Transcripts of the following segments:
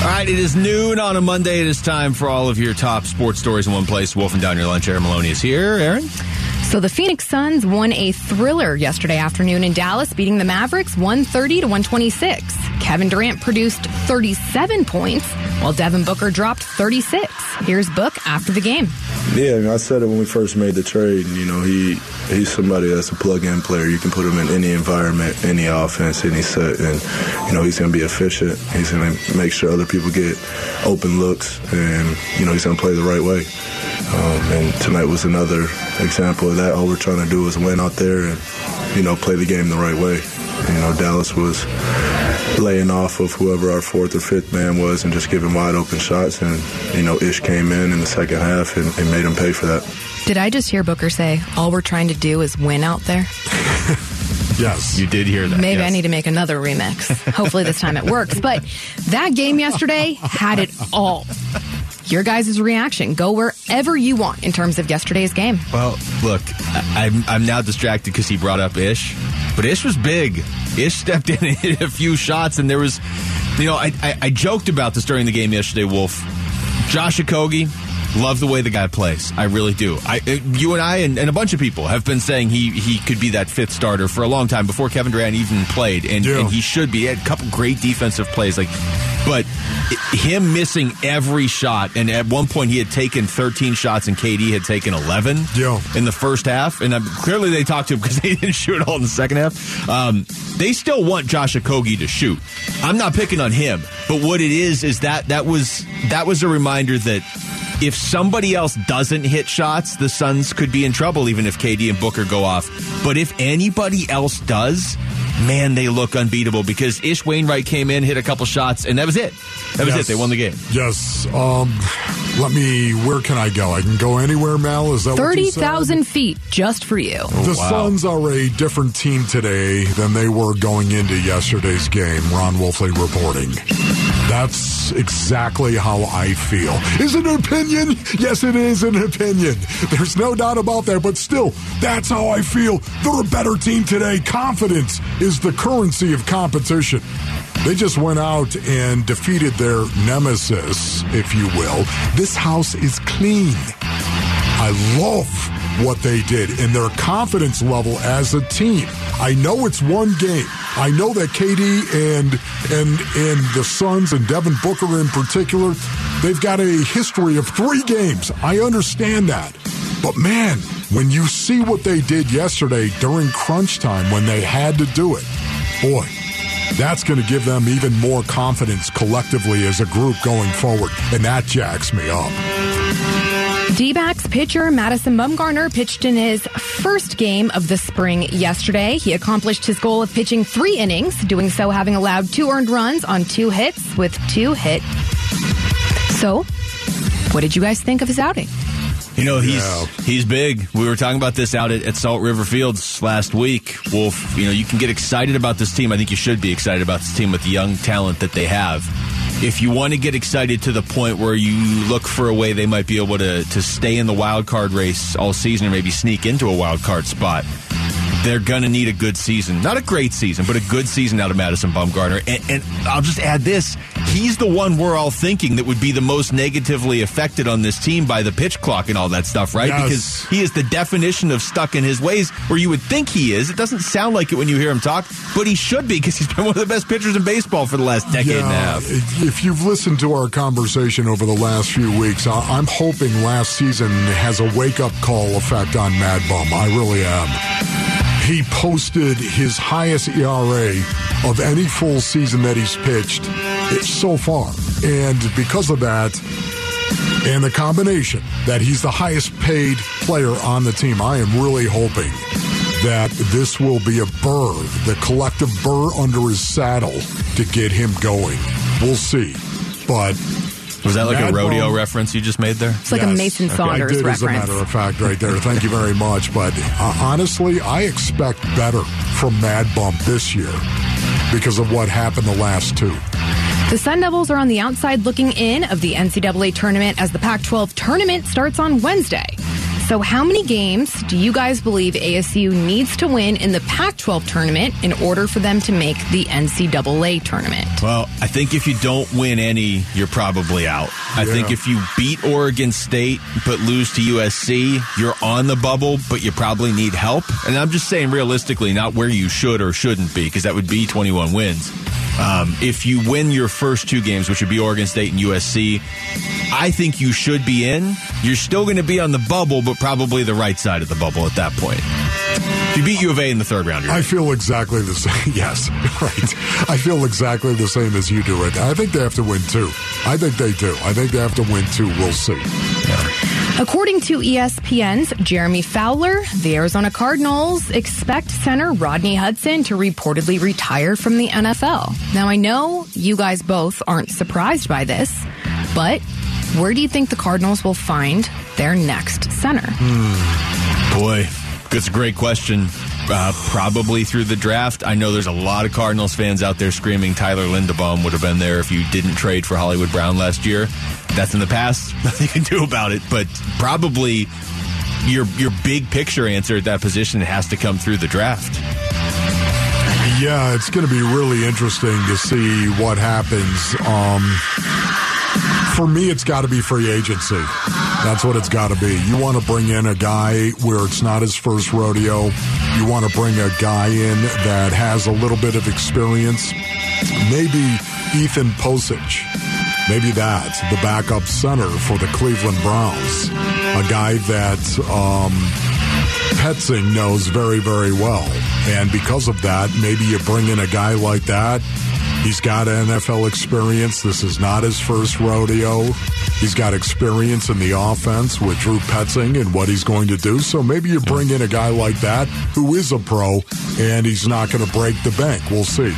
All right, it is noon on a Monday. It is time for all of your top sports stories in one place. Wolfing down your lunch. Aaron Maloney is here. Aaron? So the Phoenix Suns won a thriller yesterday afternoon in Dallas, beating the Mavericks 130 to 126. Kevin Durant produced 37 points, while Devin Booker dropped 36. Here's Book after the game. Yeah, I, said it when we first made the trade. You know, he he's somebody that's a plug-in player. You can put him in any environment, any offense, any set, and you know he's going to be efficient. He's going to make sure other people get open looks, and you know he's going to play the right way. Um, and tonight was another example of that. All we're trying to do is win out there and you know play the game the right way. You know, Dallas was laying off of whoever our fourth or fifth man was and just giving wide open shots. And, you know, Ish came in in the second half and, and made him pay for that. Did I just hear Booker say, all we're trying to do is win out there? yes. You did hear that. Maybe yes. I need to make another remix. Hopefully this time it works. But that game yesterday had it all. Your guys' reaction. Go wherever you want in terms of yesterday's game. Well, look, I'm, I'm now distracted because he brought up Ish, but Ish was big. Ish stepped in and hit a few shots, and there was, you know, I, I, I joked about this during the game yesterday, Wolf. Josh Okogie, love the way the guy plays. I really do. I, uh, you and I and, and a bunch of people have been saying he, he could be that fifth starter for a long time before Kevin Durant even played, and, Yeah. and he should be. He had a couple great defensive plays, like, but him missing every shot, and at one point he had taken 13 shots, and KD had taken 11 Yeah. in the first half, and um, clearly they talked to him because they didn't shoot all in the second half. Um, they still want Josh Okogie to shoot. I'm not picking on him, but what it is is that that was that was a reminder that if somebody else doesn't hit shots, the Suns could be in trouble, even if KD and Booker go off. But if anybody else does, man, they look unbeatable because Ish Wainwright came in, hit a couple shots, and that was it. That was Yes. it. They won the game. Yes. Um, let me. Where can I go? I can go anywhere, Mal, Is that what you said? 30,000 feet just for you. The wow. Suns are a different team today than they were going into yesterday's game. Ron Wolfley reporting. That's exactly how I feel. Is it an opinion? Yes, it is an opinion. There's no doubt about that, but still, that's how I feel. They're a better team today. Confidence is the currency of competition. They just went out and defeated their nemesis, if you will. This house is clean. I love what they did and their confidence level as a team. I know it's one game. I know that KD and and and the Suns and Devin Booker in particular, they've got a history of three games. I understand that. But man, when you see what they did yesterday during crunch time when they had to do it, boy, that's going to give them even more confidence collectively as a group going forward. And that jacks me up. D-backs pitcher Madison Bumgarner pitched in his first game of the spring yesterday. He accomplished his goal of pitching three innings, doing so having allowed two earned runs on two hits with two hit. So, what did you guys think of his outing? You know, he's Yeah. he's big. We were talking about this out at, at Salt River Fields last week. Wolf, you know, you can get excited about this team. I think you should be excited about this team with the young talent that they have. If you want to get excited to the point where you look for a way they might be able to, to stay in the wild card race all season or maybe sneak into a wild card spot, they're going to need a good season. Not a great season, but a good season out of Madison Bumgarner. And, and I'll just add this. He's the one we're all thinking that would be the most negatively affected on this team by the pitch clock and all that stuff, right? Yes. Because he is the definition of stuck in his ways, where you would think he is. It doesn't sound like it when you hear him talk, but he should be because he's been one of the best pitchers in baseball for the last decade and a half. If you've listened to our conversation over the last few weeks, I'm hoping last season has a wake up call effect on Mad Bum. I really am. He posted his highest ERA of any full season that he's pitched eh, so far. And because of that, and the combination that he's the highest paid player on the team, I am really hoping that this will be a burr, the collective burr under his saddle to get him going. We'll see. But was that like Mad a rodeo Bum- reference you just made there? It's like a Yes. Mason I Saunders did, as a reference. matter of fact, right there. Thank you very much. But uh, honestly, I expect better from Mad Bump this year because of what happened the last two. The Sun Devils are on the outside looking in of the NCAA tournament as the Pac 12 tournament starts on Wednesday. So, how many games do you guys believe ASU needs to win in the Pac 12 tournament in order for them to make the NCAA tournament? Well, I think if you don't win any, you're probably out. I Yeah. think if you beat Oregon State but lose to USC, you're on the bubble, but you probably need help. And I'm just saying realistically, not where you should or shouldn't be, because that would be 21 wins. Um, if you win your first two games, which would be Oregon State and USC, I think you should be in. You're still going to be on the bubble, but probably the right side of the bubble at that point. If you beat U of A in the third round, you're I in. feel exactly the same. Yes, right. I feel exactly the same as you do right now. I think they have to win two. I think they do. I think they have to win two. We'll see. According to ESPN's Jeremy Fowler, the Arizona Cardinals expect center Rodney Hudson to reportedly retire from the NFL. Now, I know you guys both aren't surprised by this, but where do you think the Cardinals will find their next center? Hmm. Boy, that's a great question. Uh, probably through the draft. I know there's a lot of Cardinals fans out there screaming Tyler Linderbaum would have been there if you didn't trade for Hollywood Brown last year. That's in the past. Nothing you can do about it. But probably your your big picture answer at that position has to come through the draft. Yeah, it's going to be really interesting to see what happens. Um, for me, it's got to be free agency. That's what it's got to be. You want to bring in a guy where it's not his first rodeo. You want to bring a guy in that has a little bit of experience. Maybe Ethan Pocic. Maybe that's the backup center for the Cleveland Browns. A guy that um, Petzing knows very, very well. And because of that, maybe you bring in a guy like that. He's got NFL experience. This is not his first rodeo. He's got experience in the offense with Drew Petzing and what he's going to do. So maybe you bring in a guy like that who is a pro and he's not going to break the bank. We'll see.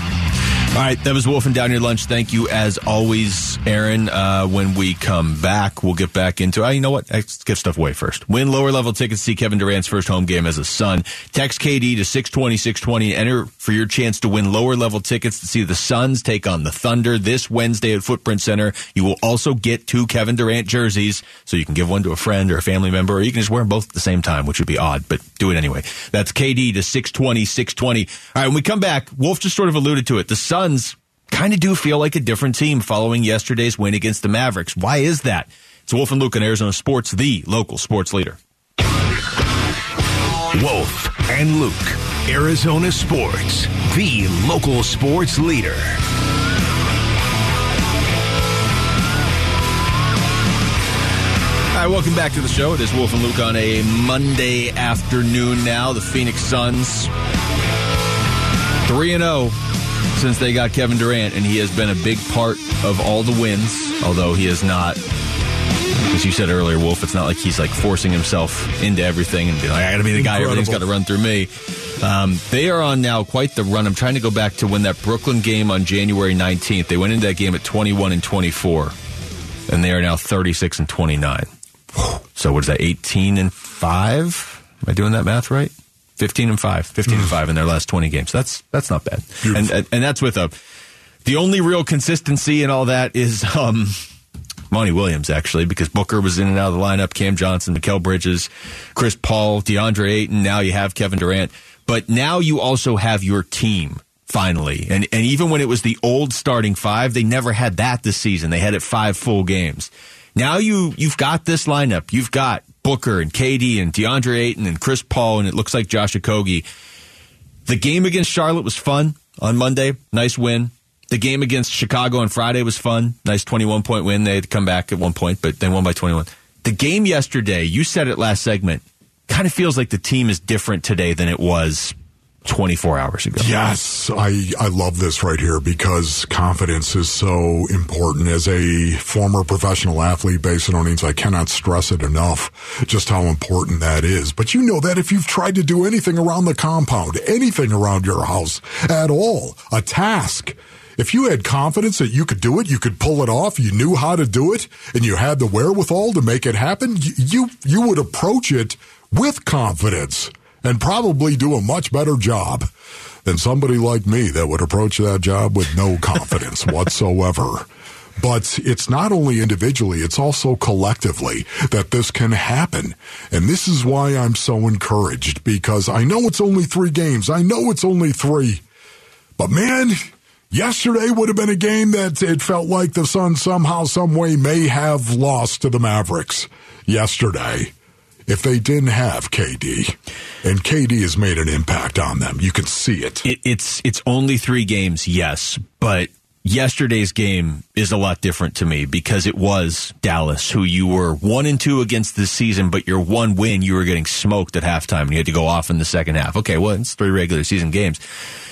All right, that was Wolf and Down Your Lunch. Thank you as always, Aaron. Uh, when we come back, we'll get back into. Uh, you know what? Let's get stuff away first. Win lower level tickets to see Kevin Durant's first home game as a Sun. Text KD to six twenty six twenty. Enter for your chance to win lower level tickets to see the Suns take on the Thunder this Wednesday at Footprint Center. You will also get two Kevin Durant jerseys, so you can give one to a friend or a family member, or you can just wear them both at the same time, which would be odd, but do it anyway. That's KD to 620, 620. All right, when we come back, Wolf just sort of alluded to it. The Suns kind of do feel like a different team following yesterday's win against the Mavericks. Why is that? It's Wolf and Luke on Arizona Sports, the local sports leader. Wolf and Luke, Arizona Sports, the local sports leader. All right, welcome back to the show. It is Wolf and Luke on a Monday afternoon now. The Phoenix Suns 3 and 0 since they got Kevin Durant, and he has been a big part of all the wins, although he is not. As you said earlier, Wolf, it's not like he's like forcing himself into everything and being like, I got to be the guy, everything's got to run through me. Um, they are on now quite the run. I'm trying to go back to when that Brooklyn game on January 19th. They went into that game at 21 and 24, and they are now 36 and 29. So what is that? 18 and 5? Am I doing that math right? 15 and 5. 15 and 5 in their last 20 games. That's that's not bad. And, and and that's with a the only real consistency in all that is um Monty Williams, actually, because Booker was in and out of the lineup, Cam Johnson, Mikal Bridges, Chris Paul, DeAndre Ayton. Now you have Kevin Durant. But now you also have your team, finally. And, and even when it was the old starting five, they never had that this season. They had it five full games. Now you, you've got this lineup. You've got Booker and KD and DeAndre Ayton and Chris Paul, and it looks like Josh Okogie. The game against Charlotte was fun on Monday. Nice win. The game against Chicago on Friday was fun. Nice 21 point win. They had come back at one point, but they won by 21. The game yesterday, you said it last segment, kind of feels like the team is different today than it was 24 hours ago. Yes, I, I love this right here because confidence is so important. As a former professional athlete based in Orleans, I cannot stress it enough just how important that is. But you know that if you've tried to do anything around the compound, anything around your house at all, a task, if you had confidence that you could do it, you could pull it off, you knew how to do it, and you had the wherewithal to make it happen, you you would approach it with confidence and probably do a much better job than somebody like me that would approach that job with no confidence whatsoever. But it's not only individually, it's also collectively that this can happen. And this is why I'm so encouraged because I know it's only three games. I know it's only three. But man, yesterday would have been a game that it felt like the Suns somehow, some way may have lost to the Mavericks yesterday if they didn't have KD. And KD has made an impact on them. You can see it. it it's it's only three games, yes, but yesterday's game is a lot different to me because it was Dallas, who you were one and two against this season, but your one win, you were getting smoked at halftime and you had to go off in the second half. Okay, well, it's three regular season games.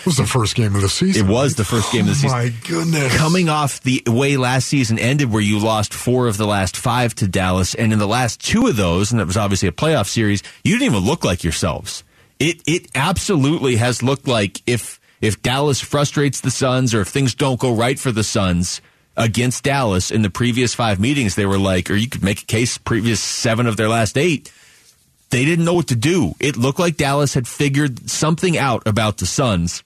It was the first game of the season. It was the first game of the season. Oh, my goodness. Coming off the way last season ended, where you lost four of the last five to Dallas, and in the last two of those, and that was obviously a playoff series, you didn't even look like yourselves. It it absolutely has looked like if if Dallas frustrates the Suns or if things don't go right for the Suns against Dallas in the previous five meetings, they were like, or you could make a case previous seven of their last eight. They didn't know what to do. It looked like Dallas had figured something out about the Suns.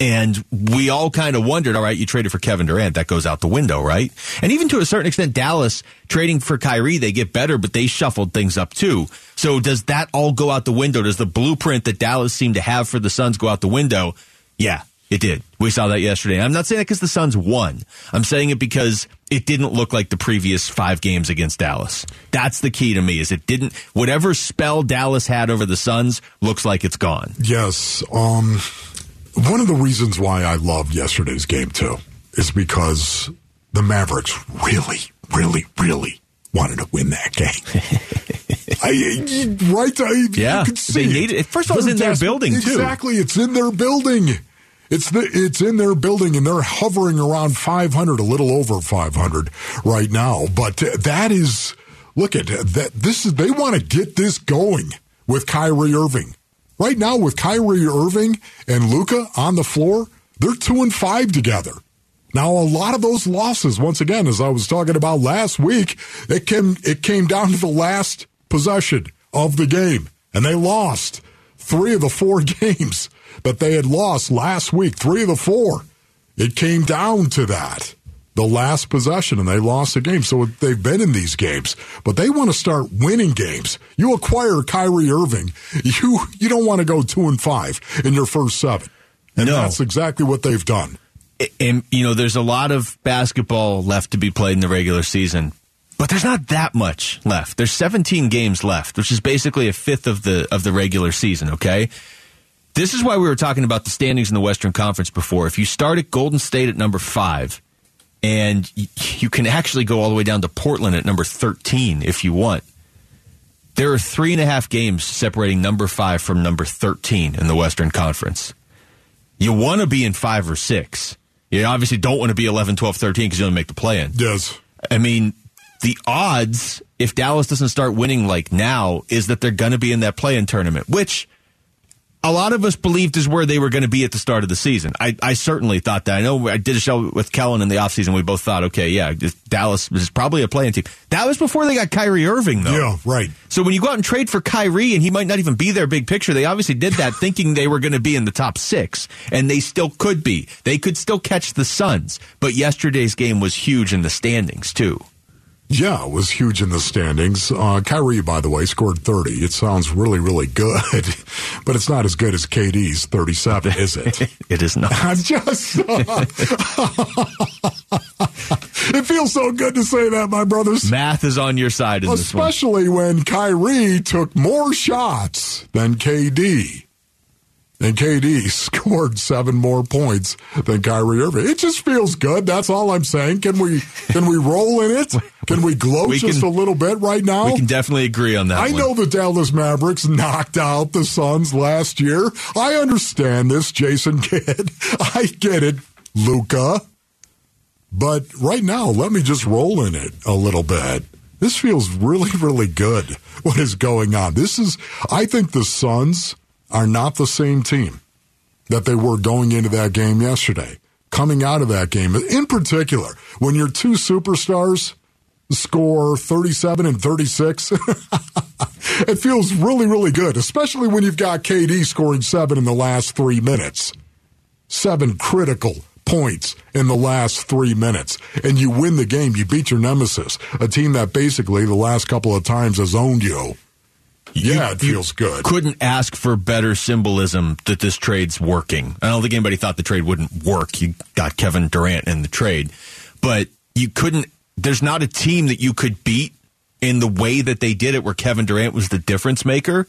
And we all kind of wondered, all right, you traded for Kevin Durant. That goes out the window, right? And even to a certain extent, Dallas trading for Kyrie, they get better, but they shuffled things up too. So does that all go out the window? Does the blueprint that Dallas seemed to have for the Suns go out the window? Yeah, it did. We saw that yesterday. I'm not saying that because the Suns won. I'm saying it because it didn't look like the previous five games against Dallas. That's the key to me. Is it didn't whatever spell Dallas had over the Suns looks like it's gone. Yes. Um, one of the reasons why I loved yesterday's game too is because the Mavericks really, really, really wanted to win that game. I, right? I, Yeah, you could see they needed- it. first of all, it's in their building, too. Exactly, it's in their building. It's the it's in their building, and they're hovering around 500, a little over 500 right now. But that is, look at that. This is they want to get this going with Kyrie Irving. Right now, with Kyrie Irving and Luka on the floor, they're two and five together. Now, a lot of those losses, once again, as I was talking about last week, it came it came down to the last possession of the game, and they lost three of the four games that they had lost last week. Three of the four, it came down to that, the last possession, and they lost the game. So they've been in these games, but they want to start winning games. You acquire Kyrie Irving, you you don't want to go two and five in your first seven, and No. that's exactly what they've done. and you know there's a lot of basketball left to be played in the regular season but there's not that much left there's 17 games left which is basically a fifth of the of the regular season okay this is why we were talking about the standings in the western conference before if you start at golden state at number five and you can actually go all the way down to portland at number 13 if you want there are three and a half games separating number five from number 13 in the western conference you want to be in five or six. You obviously don't want to be 11, 12, 13 because you only make the play in. Yes. I mean, the odds, if Dallas doesn't start winning like now, is that they're going to be in that play in tournament, which a lot of us believed is where they were going to be at the start of the season. I, I certainly thought that. I know I did a show with Kellen in the offseason. We both thought, okay, yeah, Dallas is probably a playing team. That was before they got Kyrie Irving, though. Yeah, right. So when you go out and trade for Kyrie and he might not even be their big picture, they obviously did that thinking they were going to be in the top six, and they still could be. They could still catch the Suns, but yesterday's game was huge in the standings too. Yeah, it was huge in the standings. Uh, Kyrie, by the way, scored 30. It sounds really, really good, but it's not as good as KD's 37, is it? It is not. I'm just. it feels so good to say that, my brothers. Math is on your side in this one. Especially when Kyrie took more shots than KD. And KD scored seven more points than Kyrie Irving. It just feels good. That's all I'm saying. Can we can we roll in it? Can we gloat We just a little bit right now? We can definitely agree on that I one. know the Dallas Mavericks knocked out the Suns last year. I understand this, Jason Kidd. I get it, Luka. But right now, let me just roll in it a little bit. This feels really, really good. What is going on? This is, I think the Suns are not the same team that they were going into that game yesterday. coming out of that game. In particular, when your two superstars score 37 and 36, it feels really, really good, especially when you've got KD scoring seven in the last three minutes. Seven critical points in the last three minutes, and you win the game. You beat your nemesis, a team that basically the last couple of times has owned you. Yeah, it feels good. Couldn't ask for better symbolism that this trade's working. I don't think anybody thought the trade wouldn't work. You got Kevin Durant in the trade, but you couldn't. There's not a team that you could beat in the way that they did it, where Kevin Durant was the difference maker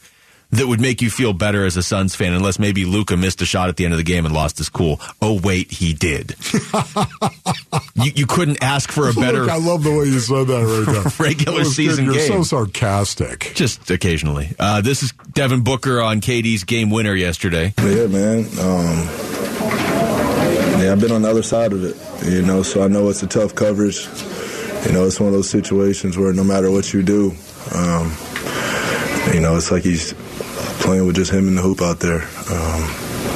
that would make you feel better as a Suns fan, unless maybe Luka missed a shot at the end of the game and lost his cool. Oh wait, he did. you, you, couldn't ask for a better. Look, I love the way you said that right there. regular season good. You're game. so sarcastic. Just occasionally. Uh, this is Devin Booker on KD's game winner yesterday. Yeah, man. Um, yeah, I've been on the other side of it, you know, so I know it's a tough coverage. You know, it's one of those situations where no matter what you do, um, you know, it's like he's playing with just him in the hoop out there. Um,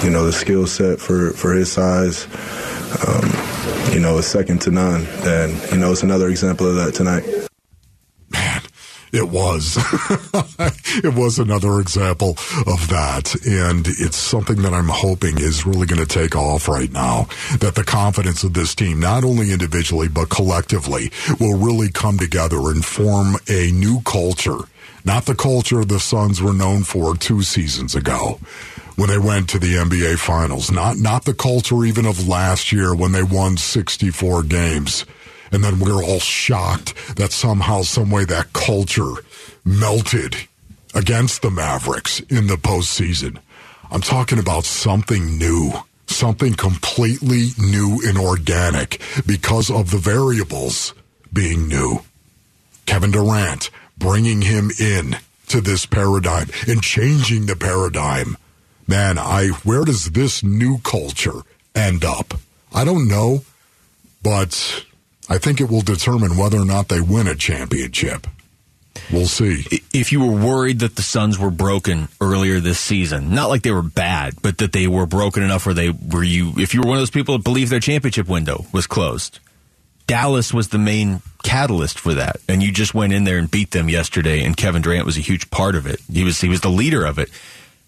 you know, the skill set for, for his size, um, you know, is second to none. And, you know, it's another example of that tonight. It was. it was another example of that. And it's something that I'm hoping is really going to take off right now. That the confidence of this team, not only individually, but collectively, will really come together and form a new culture not the culture the Suns were known for two seasons ago when they went to the NBA Finals. Not not the culture even of last year when they won 64 games. And then we're all shocked that somehow, someway that culture melted against the Mavericks in the postseason. I'm talking about something new, something completely new and organic because of the variables being new. Kevin Durant, bringing him in to this paradigm and changing the paradigm. Man, I where does this new culture end up? I don't know, but I think it will determine whether or not they win a championship. We'll see. If you were worried that the Suns were broken earlier this season, not like they were bad, but that they were broken enough where they were you if you were one of those people that believed their championship window was closed, Dallas was the main catalyst for that, and you just went in there and beat them yesterday. And Kevin Durant was a huge part of it. He was he was the leader of it.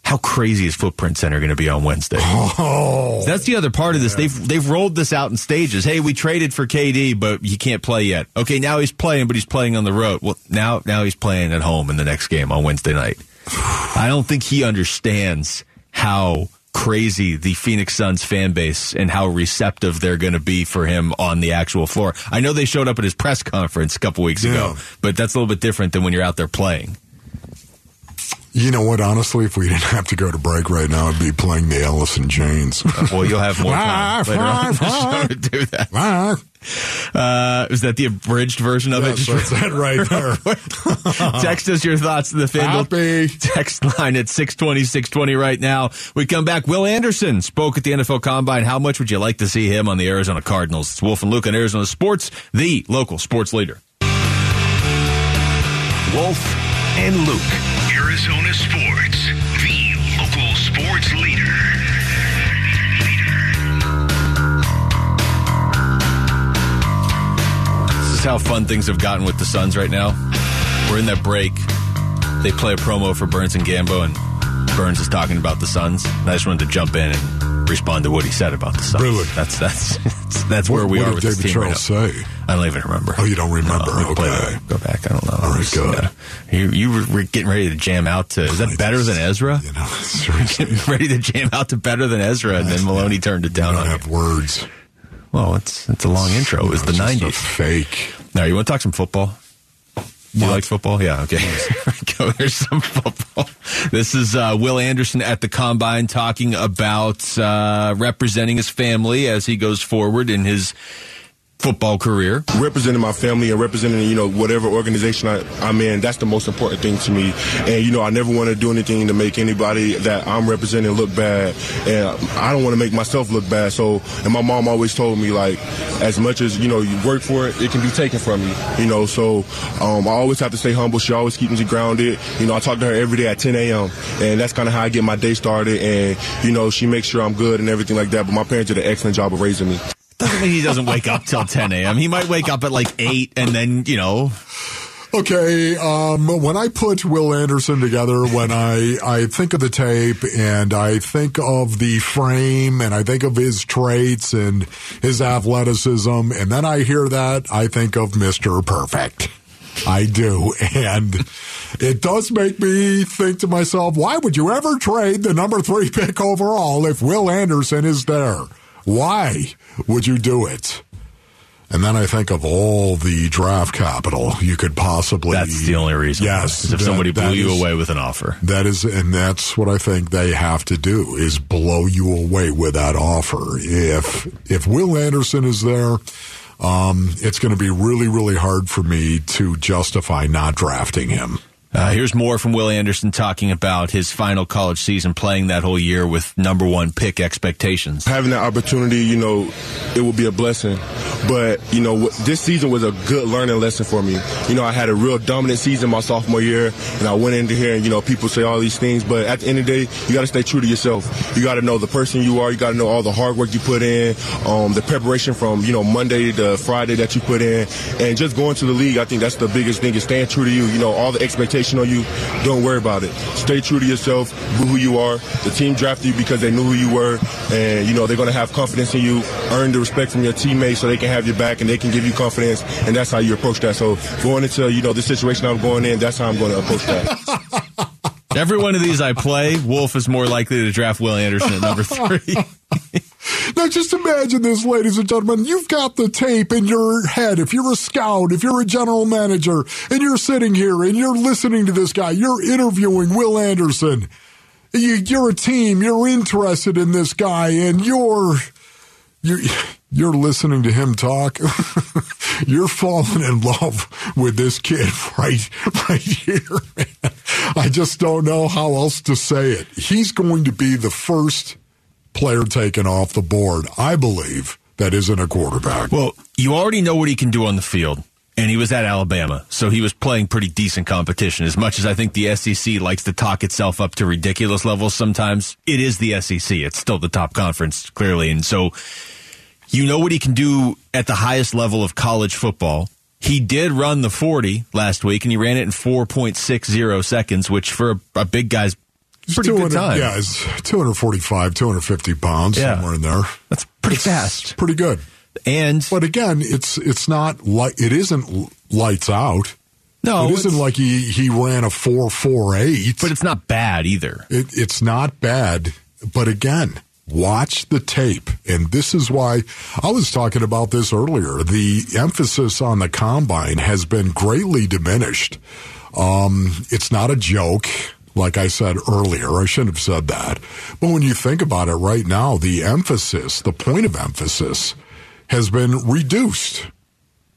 How crazy is Footprint Center going to be on Wednesday? Oh, That's the other part of this. Yeah. They've they've rolled this out in stages. Hey, we traded for KD, but he can't play yet. Okay, now he's playing, but he's playing on the road. Well, now now he's playing at home in the next game on Wednesday night. I don't think he understands how crazy the Phoenix Suns fan base and how receptive they're going to be for him on the actual floor. I know they showed up at his press conference a couple weeks yeah. ago, but that's a little bit different than when you're out there playing. You know what? Honestly, if we didn't have to go to break right now, I'd be playing the Alice in Chains. well, you'll have more time later on the show to do that. Uh, is that the abridged version of yes, it? That's that right there. Text us your thoughts to the FanDuel text line at 620, 620 right now. We come back. Will Anderson spoke at the NFL Combine. How much would you like to see him on the Arizona Cardinals? It's Wolf and Luke on Arizona Sports, the local sports leader. Wolf and Luke. Arizona Sports, the local sports leader. This is how fun things have gotten with the Suns right now. We're in that break. They play a promo for Burns and Gambo, and Burns is talking about the Suns. I just wanted to jump in and respond to what he said about the Suns. Really? That's that's that's, that's what, where we are with David this team Charles right say? I don't even remember. Oh, you don't remember? No, okay. go back. I don't know. All right, good. Yeah. You, you were getting ready to jam out to. Is that better than Ezra? You know, getting ready to jam out to better than Ezra, and then Maloney turned it down. I don't on have words. Well, it's it's a long intro. It was the nineties. Fake. Now you want to talk some football? You like football? Yeah, okay. Go. There's some football. This is uh, Will Anderson at the combine talking about uh, representing his family as he goes forward in his football career. Representing my family and representing, you know, whatever organization I, am in, that's the most important thing to me. And, you know, I never want to do anything to make anybody that I'm representing look bad. And I don't want to make myself look bad. So, and my mom always told me, like, as much as, you know, you work for it, it can be taken from you, you know. So um, I always have to stay humble. She always keeps me grounded. You know, I talk to her every day at 10 a.m. And that's kind of how I get my day started. And, you know, she makes sure I'm good and everything like that. But my parents did an excellent job of raising me. Doesn't mean he doesn't wake up till 10 a.m. He might wake up at like 8 and then, you know. Okay, um, when I put Will Anderson together, when I, I think of the tape and I think of the frame and I think of his traits and his athleticism, and then I hear that, I think of Mr. Perfect. I do. And it does make me think to myself, why would you ever trade the number three pick overall if Will Anderson is there? Why would you do it? And then I think of all the draft capital you could possibly. That's the only reason. Yes. Is if that- somebody blew that you is- away with an offer. That is, and that's what I think they have to do is blow you away with that offer. If if Will Anderson is there, um, it's going to be really, really hard for me to justify not drafting him. Uh, here's more from Will Anderson talking about his final college season, playing that whole year with number one pick expectations. having that opportunity, you know, it will be a blessing. But, you know, this season was a good learning lesson for me. You know, I had a real dominant season my sophomore year, and I went into here and, you know, people say all these things, but at the end of the day, you got to stay true to yourself. You got to know the person you are. You got to know all the hard work you put in, um, the preparation from, you know, Monday to Friday that you put in, and just going to the league. I think that's the biggest thing is staying true to you. You know, all the expectation on you, don't worry about it. Stay true to yourself, be who you are. The team drafted you because they knew who you were, and, you know, they're going to have confidence in you, earn the respect from your teammates so they can have your back and they can give you confidence, and that's how you approach that. So going into, you know, the situation I'm going in, that's how I'm going to approach that. Every one of these I play, Wolf is more likely to draft Will Anderson at number three. Now, just imagine this, ladies and gentlemen. You've got the tape in your head. If you're a scout, if you're a general manager, and you're sitting here and you're listening to this guy, you're interviewing Will Anderson. You, you're a team. You're interested in this guy, and you're you're you're listening to him talk. you're falling in love with this kid right right here. I just don't know how else to say it. He's going to be the first player taken off the board, I believe, that isn't a quarterback. Well, you already know what he can do on the field. And he was at Alabama, so he was playing pretty decent competition. As much as I think the SEC likes to talk itself up to ridiculous levels sometimes, it is the SEC. It's still the top conference, clearly. And so you know what he can do at the highest level of college football. He did run the 40 last week, and he ran it in 4.60 seconds, which for a, big guy's pretty good 200 time. Yeah, it's 245, 250 pounds, Yeah. somewhere in there. That's pretty It's fast. Pretty good. And But again, it's it's not like it isn't lights out. no, it isn't like he, he ran a four four eight. but it's not bad either. It, it's not bad, but again, watch the tape. And this is why I was talking about this earlier. The emphasis on the combine has been greatly diminished. Um, it's not a joke. Like I said earlier, I shouldn't have said that. But when you think about it right now, the emphasis, the point of emphasis has been reduced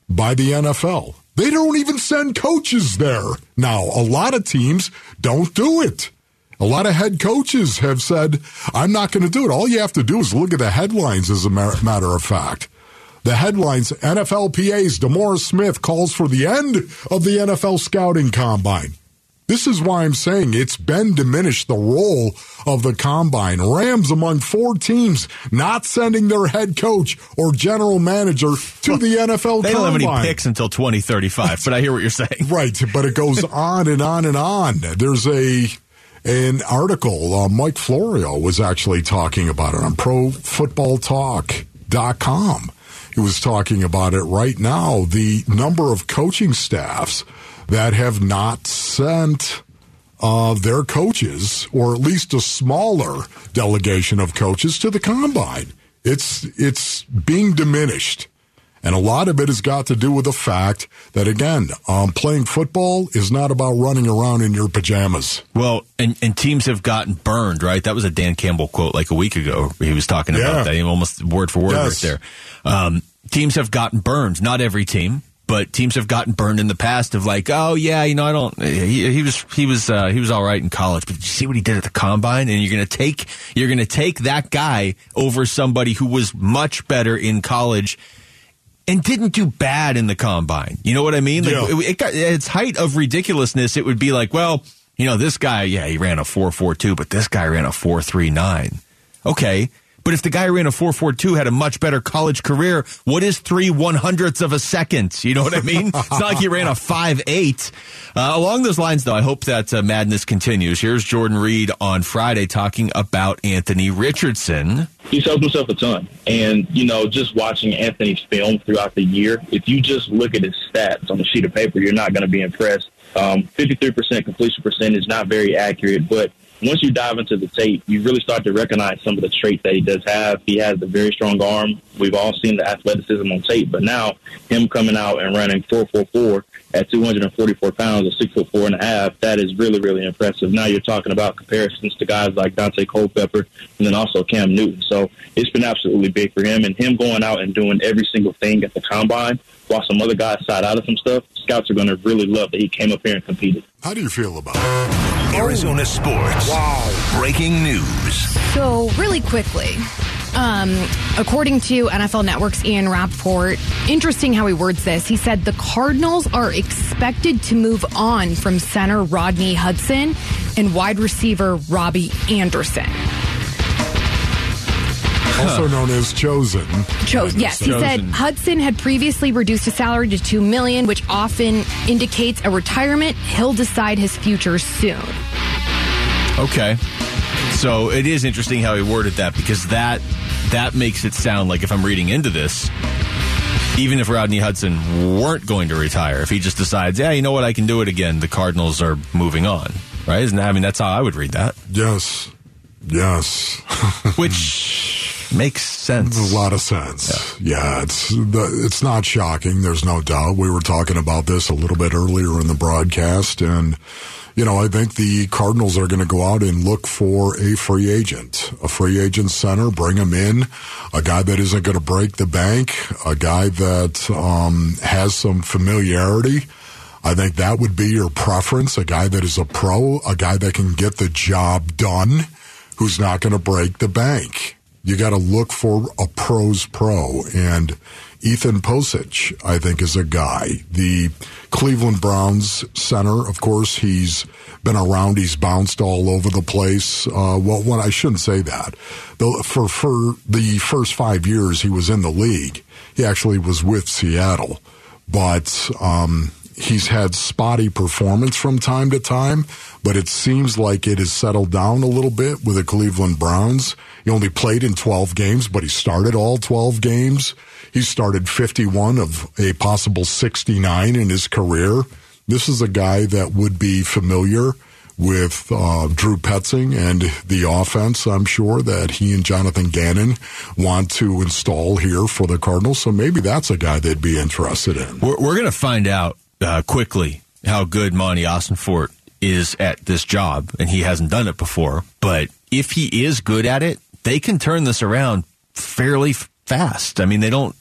by the NFL. They don't even send coaches there. Now, a lot of teams don't do it. A lot of head coaches have said, I'm not going to do it. All you have to do is look at the headlines, as a matter of fact. The headlines NFLPA's DeMaurice Smith calls for the end of the NFL scouting combine. This is why I'm saying it's been diminished the role of the combine. Rams among four teams not sending their head coach or general manager to the NFL They don't have any picks until 2035, but I hear what you're saying. Right, but it goes on and on and on. There's a an article. Uh, Mike Florio was actually talking about it on ProFootballTalk.com. He was talking about it right now. The number of coaching staffs that have not sent uh, their coaches, or at least a smaller delegation of coaches, to the combine. It's it's being diminished. And a lot of it has got to do with the fact that, again, um, playing football is not about running around in your pajamas. Well, and, and teams have gotten burned, right? That was a Dan Campbell quote like a week ago. He was talking Yeah. about that, He almost word for word Yes. right there. Um, teams have gotten burned. Not every team, but teams have gotten burned in the past of like, oh yeah, you know, I don't. He, he was he was uh, he was all right in college, but did you see what he did at the combine? And you're gonna take you're gonna take that guy over somebody who was much better in college. And didn't do bad in the combine. You know what I mean? Like, Yeah. it, it got, at its height of ridiculousness, it would be like, well, you know, this guy, yeah, he ran a 4.42, but this guy ran a 4.39. Okay. But if the guy ran a 442 had a much better college career, what is three one hundredths of a second? You know what I mean? it's not like he ran a five eight. Uh, along those lines, though, I hope that uh, madness continues. Here's Jordan Reid on Friday talking about Anthony Richardson. He's helped himself a ton. And, you know, just watching Anthony's film throughout the year, if you just look at his stats on a sheet of paper, you're not going to be impressed. Um, 53% completion percentage, not very accurate, but once you dive into the tape, you really start to recognize some of the traits that he does have. He has a very strong arm. We've all seen the athleticism on tape, but now him coming out and running 444 at 244 pounds or six foot four and a half, that is really, really impressive. Now you're talking about comparisons to guys like Daunte Culpepper and then also Cam Newton. So it's been absolutely big for him and him going out and doing every single thing at the combine while some other guys side out of some stuff. Scouts are going to really love that he came up here and competed. How do you feel about it? Arizona sports. Wow. Breaking news. So, really quickly, um, according to NFL Network's Ian Rapoport, interesting how he words this. He said the Cardinals are expected to move on from center Rodney Hudson and wide receiver Robbie Anderson. Also known as Chosen. Chosen. yes, he said Hudson had previously reduced his salary to two million, which often indicates a retirement. He'll decide his future soon. Okay. So it is interesting how he worded that because that that makes it sound like if I'm reading into this, even if Rodney Hudson weren't going to retire, if he just decides, yeah, you know what, I can do it again, the Cardinals are moving on, right? Isn't that, I mean, that's how I would read that, Yes. Yes. which makes sense. A lot of sense. Yeah, it's the, it's not shocking. There's no doubt. We were talking about this a little bit earlier in the broadcast, and you know, I think the Cardinals are going to go out and look for a free agent, a free agent center, bring him in, a guy that isn't going to break the bank, a guy that um, has some familiarity. I think that would be your preference, a guy that is a pro, a guy that can get the job done, who's not going to break the bank. You got to look for a pro's pro. And Ethan Pocic, I think, is a guy. The Cleveland Browns center, of course, he's been around. He's bounced all over the place. Uh, well, I shouldn't say that. The, for, for the first five years he was in the league, he actually was with Seattle. But, um, he's had spotty performance from time to time, but it seems like it has settled down a little bit with the Cleveland Browns. He only played in 12 games, but he started all 12 games. He started 51 of a possible 69 in his career. This is a guy that would be familiar with uh, Drew Petzing and the offense. I'm sure that he and Jonathan Gannon want to install here for the Cardinals. So maybe that's a guy they'd be interested in. We're, we're going to find out uh, quickly how good Monti Ossenfort is at this job, and he hasn't done it before. But if he is good at it, they can turn this around fairly fast. I mean, they don't.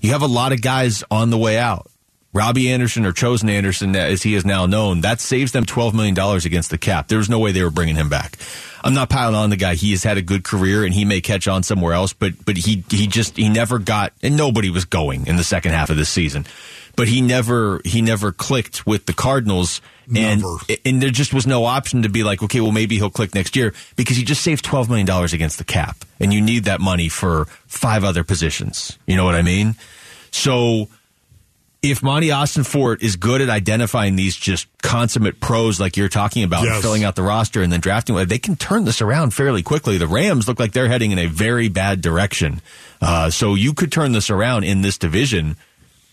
You have a lot of guys on the way out. Robbie Anderson or Chosen Anderson, as he is now known, that saves them $12 million against the cap. There was no way they were bringing him back. I'm not piling on the guy. He has had a good career and he may catch on somewhere else, but, but he, he just, he never got, and nobody was going in the second half of this season. But he never, he never clicked with the Cardinals. And, Never. and there just was no option to be like, okay, well, maybe he'll click next year because he just saved $12 million against the cap. And you need that money for five other positions. You know what I mean? So, if Monti Ossenfort is good at identifying these just consummate pros like you're talking about, Yes. filling out the roster and then drafting, they can turn this around fairly quickly. The Rams look like they're heading in a very bad direction. Uh, so you could turn this around in this division.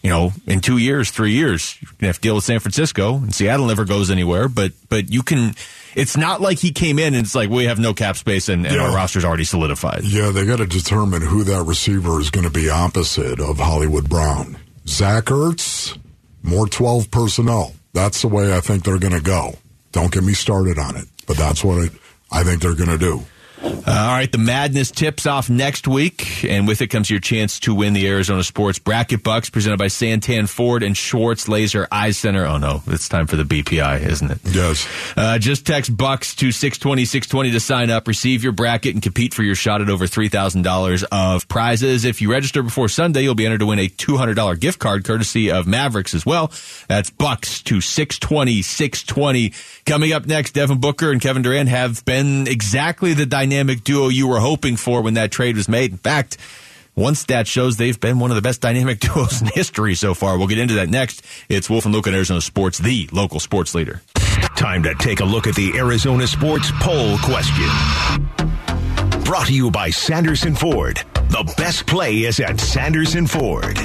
You know, in two years, three years, you're gonna have to deal with San Francisco, and Seattle never goes anywhere. But but you can. It's not like he came in and it's like we have no cap space and, and Yeah. our roster's already solidified. Yeah, they got to determine who that receiver is going to be opposite of Hollywood Brown. Zach Ertz, more 12 personnel. That's the way I think they're going to go. Don't get me started on it, but that's what I, I think they're going to do. Uh, all right, the madness tips off next week, and with it comes your chance to win the Arizona Sports Bracket Bucks presented by Santan Ford and Schwartz Laser Eye Center. Oh no, it's time for the BPI, isn't it? Yes. Uh, just text Bucks to 620 620 to sign up, receive your bracket, and compete for your shot at over $3,000 of prizes. If you register before Sunday, you'll be entered to win a $200 gift card courtesy of Mavericks as well. That's Bucks to 620 620. Coming up next, Devin Booker and Kevin Durant have been exactly the dynamic dynamic duo you were hoping for when that trade was made. In fact, one stat shows they've been one of the best dynamic duos in history so far. We'll get into that next. It's Wolf and Luke on Arizona Sports, the local sports leader. Time to take a look at the Arizona Sports Poll question. Brought to you by Sanderson Ford. The best play is at Sanderson Ford.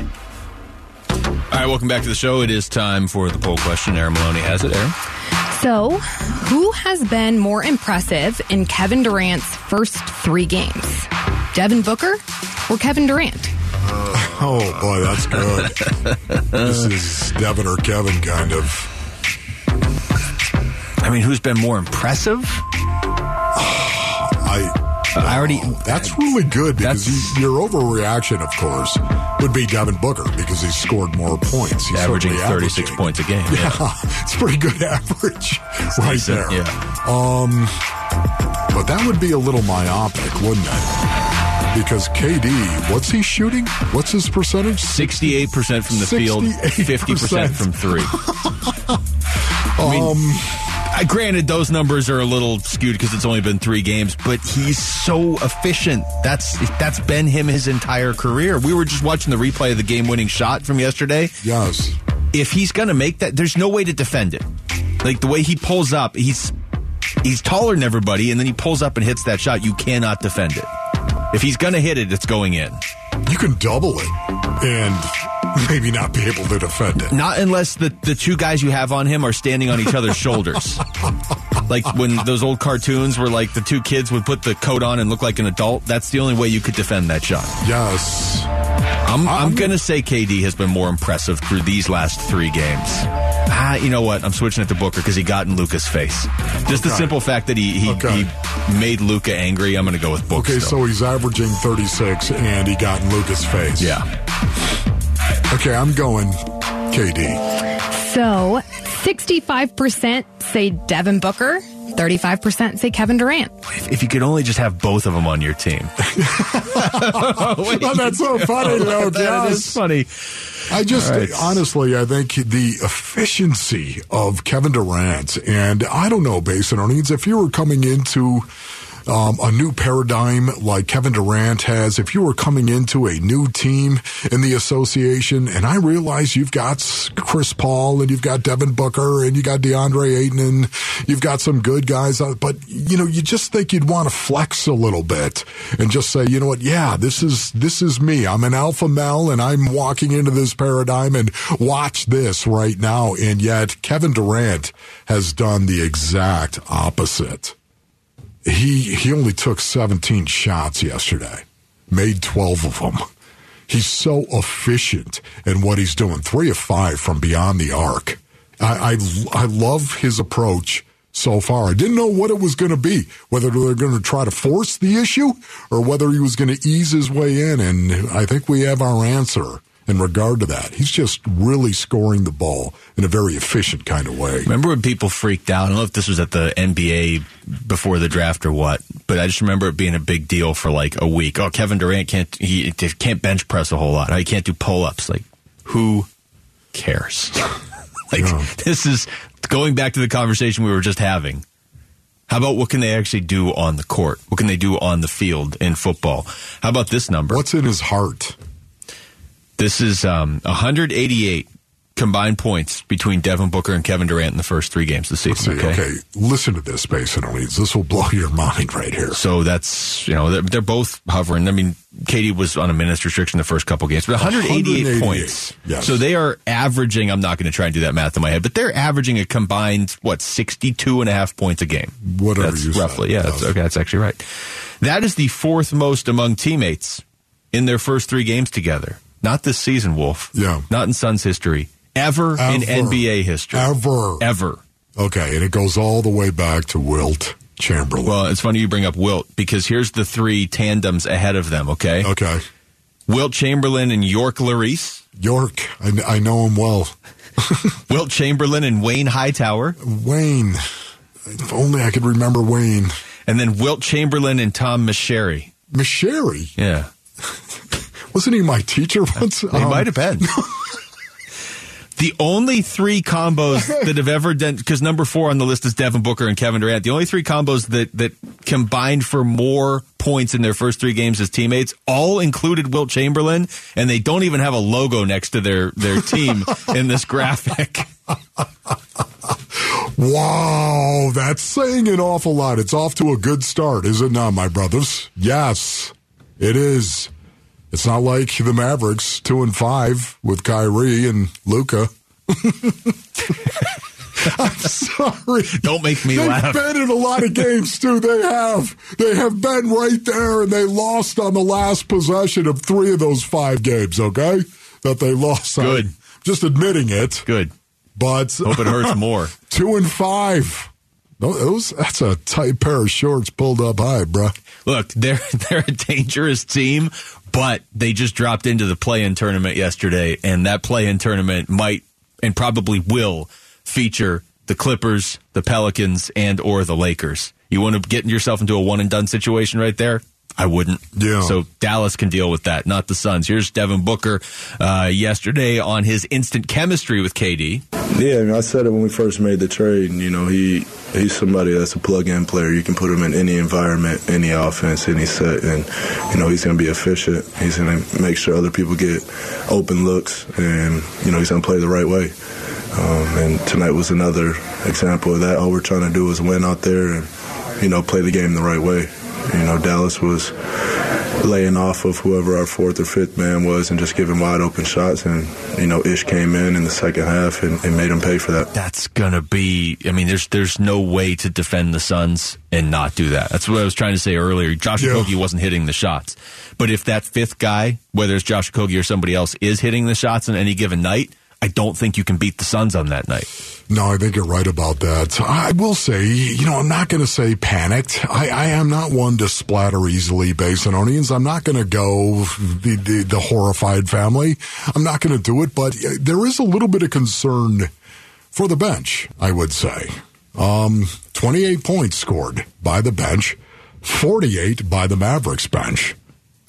All right, welcome back to the show. It is time for the poll question. Aaron Maloney has it. Aaron? So, who has been more impressive in Kevin Durant's first three games? Devin Booker or Kevin Durant? Oh boy, that's good. this is Devin or Kevin kind of. I mean, who's been more impressive? I I already. that's really good because you, your overreaction, of course, would be Devin Booker because he scored more points. He's averaging 36 averaging. points a game. Yeah, it's pretty good average right decent, there. yeah. Um, but that would be a little myopic, wouldn't it? Because KD, what's he shooting? What's his percentage? 68% from the field, 50% 68%. from three. I mean, Um, I, granted, those numbers are a little skewed because it's only been three games, but he's so efficient. That's that's been him his entire career. We were just watching the replay of the game-winning shot from yesterday. Yes. If he's going to make that, there's no way to defend it. Like the way he pulls up, he's he's taller than everybody, and then he pulls up and hits that shot. You cannot defend it. If he's going to hit it, it's going in. You can double it and maybe not be able to defend it. Not unless the, the two guys you have on him are standing on each other's shoulders. Like when those old cartoons where like the two kids would put the coat on and look like an adult. That's the only way you could defend that shot. Yes. I'm, I'm I'm- going to say KD has been more impressive through these last three games. Ah, you know what? I'm switching it to Booker because he got in Luka's face. Just the simple fact that he he, Okay. he made Luka angry. I'm going to go with Booker. Okay, still. so he's averaging 36 and he got in Luka's face. yeah, Okay, I'm going KD. So, 65% say Devin Booker, 35% say Kevin Durant. if, if you could only just have both of them on your team. Oh, that's so funny, though. That is yes. funny. I just All right. honestly, I think the efficiency of Kevin Durant, and I don't know, Basin Earnings, if you were coming into um, a new paradigm like Kevin Durant has, if you were coming into a new team in the association, and I realize you've got Chris Paul and you've got Devin Booker and you got DeAndre Ayton and you've got some good guys, uh, but you know, you just think you'd want to flex a little bit and just say, you know what, yeah, this is this is me. I'm an alpha male and I'm walking into this paradigm and watch this right now. And yet Kevin Durant has done the exact opposite he he only took 17 shots yesterday, made 12 of them. He's so efficient in what he's doing. Three of five from beyond the arc. I I, I love his approach so far. I didn't know what it was going to be, whether they're going to try to force the issue or whether he was going to ease his way in. And I think we have our answer in regard to that. He's just really scoring the ball in a very efficient kind of way. Remember when people freaked out? I don't know if this was at the NBA before the draft or what, but I just remember it being a big deal for like a week. Oh, Kevin Durant can't he can't bench press a whole lot. He can't do pull ups. Like, who cares? like, Yeah. this is going back to the conversation we were just having. How about what can they actually do on the court? What can they do on the field in football? How about this number? What's in his heart? This is um, 188 combined points between Devin Booker and Kevin Durant in the first three games this Let's season. see. Okay. listen to this, Basin Leads. This will blow your mind right here. So that's you know they're, they're both hovering. I mean, KD was on a minutes restriction the first couple games, but 188, 188, points. yes. So they are averaging. I'm not going to try and do that math in my head, but they're averaging a combined what 62 and a half points a game. Whatever that's you said, roughly. Yeah, that's okay. That's actually right. That is the fourth most among teammates in their first three games together. Not this season, Wolf. Yeah. Not in Suns history. Ever, in NBA history. Ever. Ever. Okay, and it goes all the way back to Wilt Chamberlain. Well, it's funny you bring up Wilt because here's the three tandems ahead of them, okay? okay. Wilt Chamberlain and York Larese. York, I, I know him well. Wilt Chamberlain and Wayne Hightower. Wayne, if only I could remember Wayne. And then Wilt Chamberlain and Tom Meschery. Meschery, Yeah. wasn't he my teacher once? He Um, might have been. The only three combos that have ever done, because number four on the list is Devin Booker and Kevin Durant. The only three combos that, that combined for more points in their first three games as teammates all included Wilt Chamberlain, and they don't even have a logo next to their, their team in this graphic. Wow, that's saying an awful lot. It's off to a good start, is it not, my brothers? Yes, it is. It's not like the Mavericks, two and five with Kyrie and Luka. I'm sorry. Don't make me laugh. They've laugh. been in a lot of games too. They have. They have been right there, and they lost on the last possession of three of those five games. Okay, that they lost. on. Good. Just admitting it. Good. But Hope it hurts more. two and five. Tho- Those that's a tight pair of shorts pulled up high, bruh. Look, they're they're a dangerous team, but they just dropped into the play-in tournament yesterday, and that play-in tournament might and probably will feature the Clippers, the Pelicans, and or the Lakers. You want to get yourself into a one and done situation right there? I wouldn't. Yeah. So Dallas can deal with that, not the Suns. Here's Devin Booker uh, yesterday on his instant chemistry with KD. Yeah, I, mean, I said it when we first made the trade. You know, he he's somebody that's a plug-in player. You can put him in any environment, any offense, any set, and you know he's going to be efficient. He's going to make sure other people get open looks, and you know he's going to play the right way. Um, and tonight was another example of that. All we're trying to do is win out there, and you know play the game the right way. You know, Dallas was laying off of whoever our fourth or fifth man was and just giving wide open shots. And, you know, Ish came in in the second half and, and made him pay for that. that's gonna be. I mean, there's there's no way to defend the Suns and not do that. That's what I was trying to say earlier. Josh Yeah. Okogie wasn't hitting the shots, but if that fifth guy, whether it's Josh Okogie or somebody else, is hitting the shots on any given night, I don't think you can beat the Suns on that night. No, I think you're right about that. I will say, you know, I'm not going to say panicked. I, I am not one to splatter easily based on onions. I'm not going to go the, the, the horrified family. I'm not going to do it, but uh, there is a little bit of concern for the bench, I would say. Um, 28 points scored by the bench, 48 by the Mavericks bench.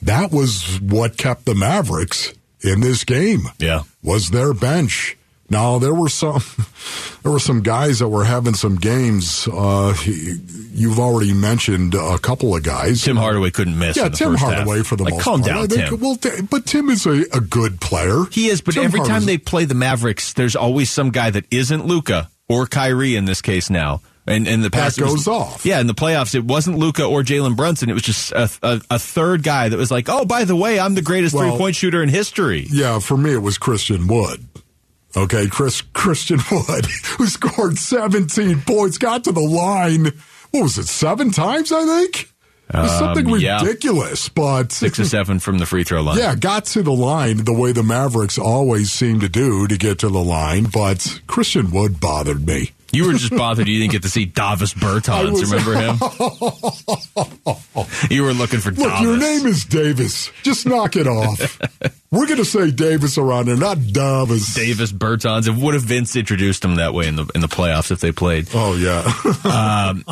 That was what kept the Mavericks in this game Yeah. was their bench. Now there were some, there were some guys that were having some games. Uh, you've already mentioned a couple of guys. Tim Hardaway couldn't miss. yeah, in the Tim Hardaway half. for the like, most calm part. down, think- Tim. Well, but Tim is a, a good player. He is, but Tim every time they play the Mavericks, there's always some guy that isn't Luka or Kyrie in this case now. And in the past, That it was- goes off. Yeah, in the playoffs, it wasn't Luka or Jalen Brunson. It was just a, a, a third guy that was like, "Oh, by the way, I'm the greatest Well- three point shooter in history." Yeah, for me it was Christian Wood. Okay, Chris Christian Wood, who scored 17 points, got to the line. What was it? Seven times, I think. Something Um, yeah. ridiculous, but Six or seven from the free throw line. Yeah, got to the line the way the Mavericks always seem to do to get to the line, but Christian Wood bothered me. You were just bothered you didn't get to see Davis Bertans. Remember him? you were looking for Look, Davis. your name is Davis. Just knock it off. We're going to say Davis around there, not Davis. Davis Bertans. And would have Vince introduced him that way in the in the playoffs if they played? Oh, yeah. Um,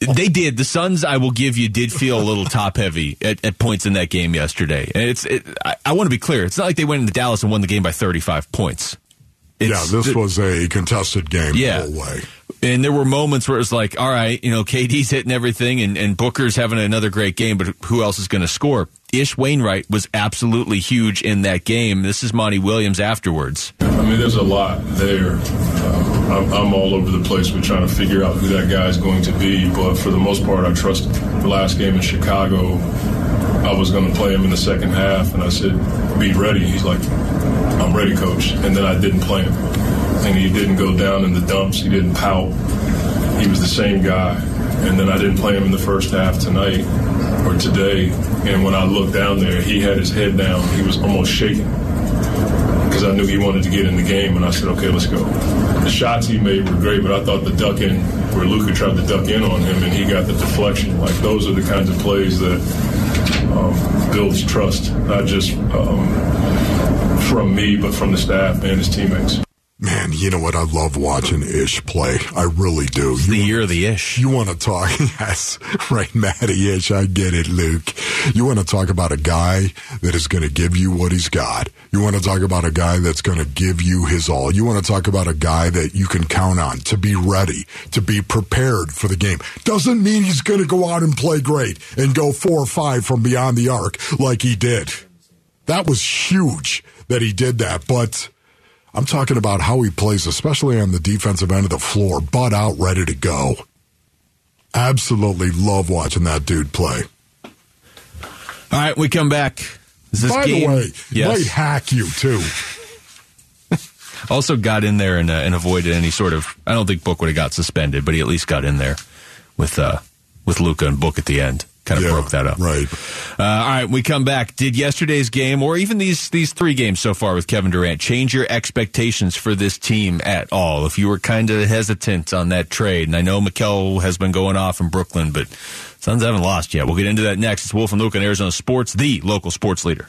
they did. The Suns, I will give you, did feel a little top heavy at, at points in that game yesterday. And it's. It, I, I want to be clear. It's not like they went into Dallas and won the game by 35 points. Yeah, It's- this was a contested game Yeah. the whole way. And there were moments where it was like, all right, you know, KD's hitting everything and, and Booker's having another great game, but who else is going to score? Ish Wainwright was absolutely huge in that game. This is Monty Williams afterwards. I mean, there's a lot there. Um, I'm, I'm all over the place with trying to figure out who that guy is going to be, but for the most part, I trust. The last game in Chicago, I was going to play him in the second half, and I said, "Be ready." He's like, "I'm ready, coach," and then I didn't play him, and he didn't go down in the dumps. He didn't pout. He was the same guy, and then I didn't play him in the first half tonight or today. And when I looked down there, he had his head down. He was almost shaking because I knew he wanted to get in the game, and I said, okay, let's go. The shots he made were great, but I thought the duck in, where Luka tried to duck in on him, and he got the deflection. Like those are the kinds of plays that um, builds trust, not just um, from me, but from the staff and his teammates. Man, you know what? I love watching Ish play. I really do. It's the year of the Ish. You want to talk? Yes, right, Matty Ish. I get it, Luke. You want to talk about a guy that is going to give you what he's got. You want to talk about a guy that's going to give you his all. You want to talk about a guy that you can count on to be ready, to be prepared for the game. Doesn't mean he's going to go out and play great and go four or five from beyond the arc like he did. That was huge that he did that, but I'm talking about how he plays, especially on the defensive end of the floor, butt out, ready to go. Absolutely love watching that dude play. All right, we come back. By game? the way, yes. might hack you too. Also got in there and, uh, and avoided any sort of. I don't think Book would have got suspended, but he at least got in there with uh, with Luka and Book at the end. Kind of Yeah, broke that up. Right. Uh, all right, we come back. Did yesterday's game, or even these these three games so far with Kevin Durant, change your expectations for this team at all? If you were kind of hesitant on that trade, and I know Mikal has been going off in Brooklyn, but Suns haven't lost yet. We'll get into that next. It's Wolf and Luke on Arizona Sports, the local sports leader.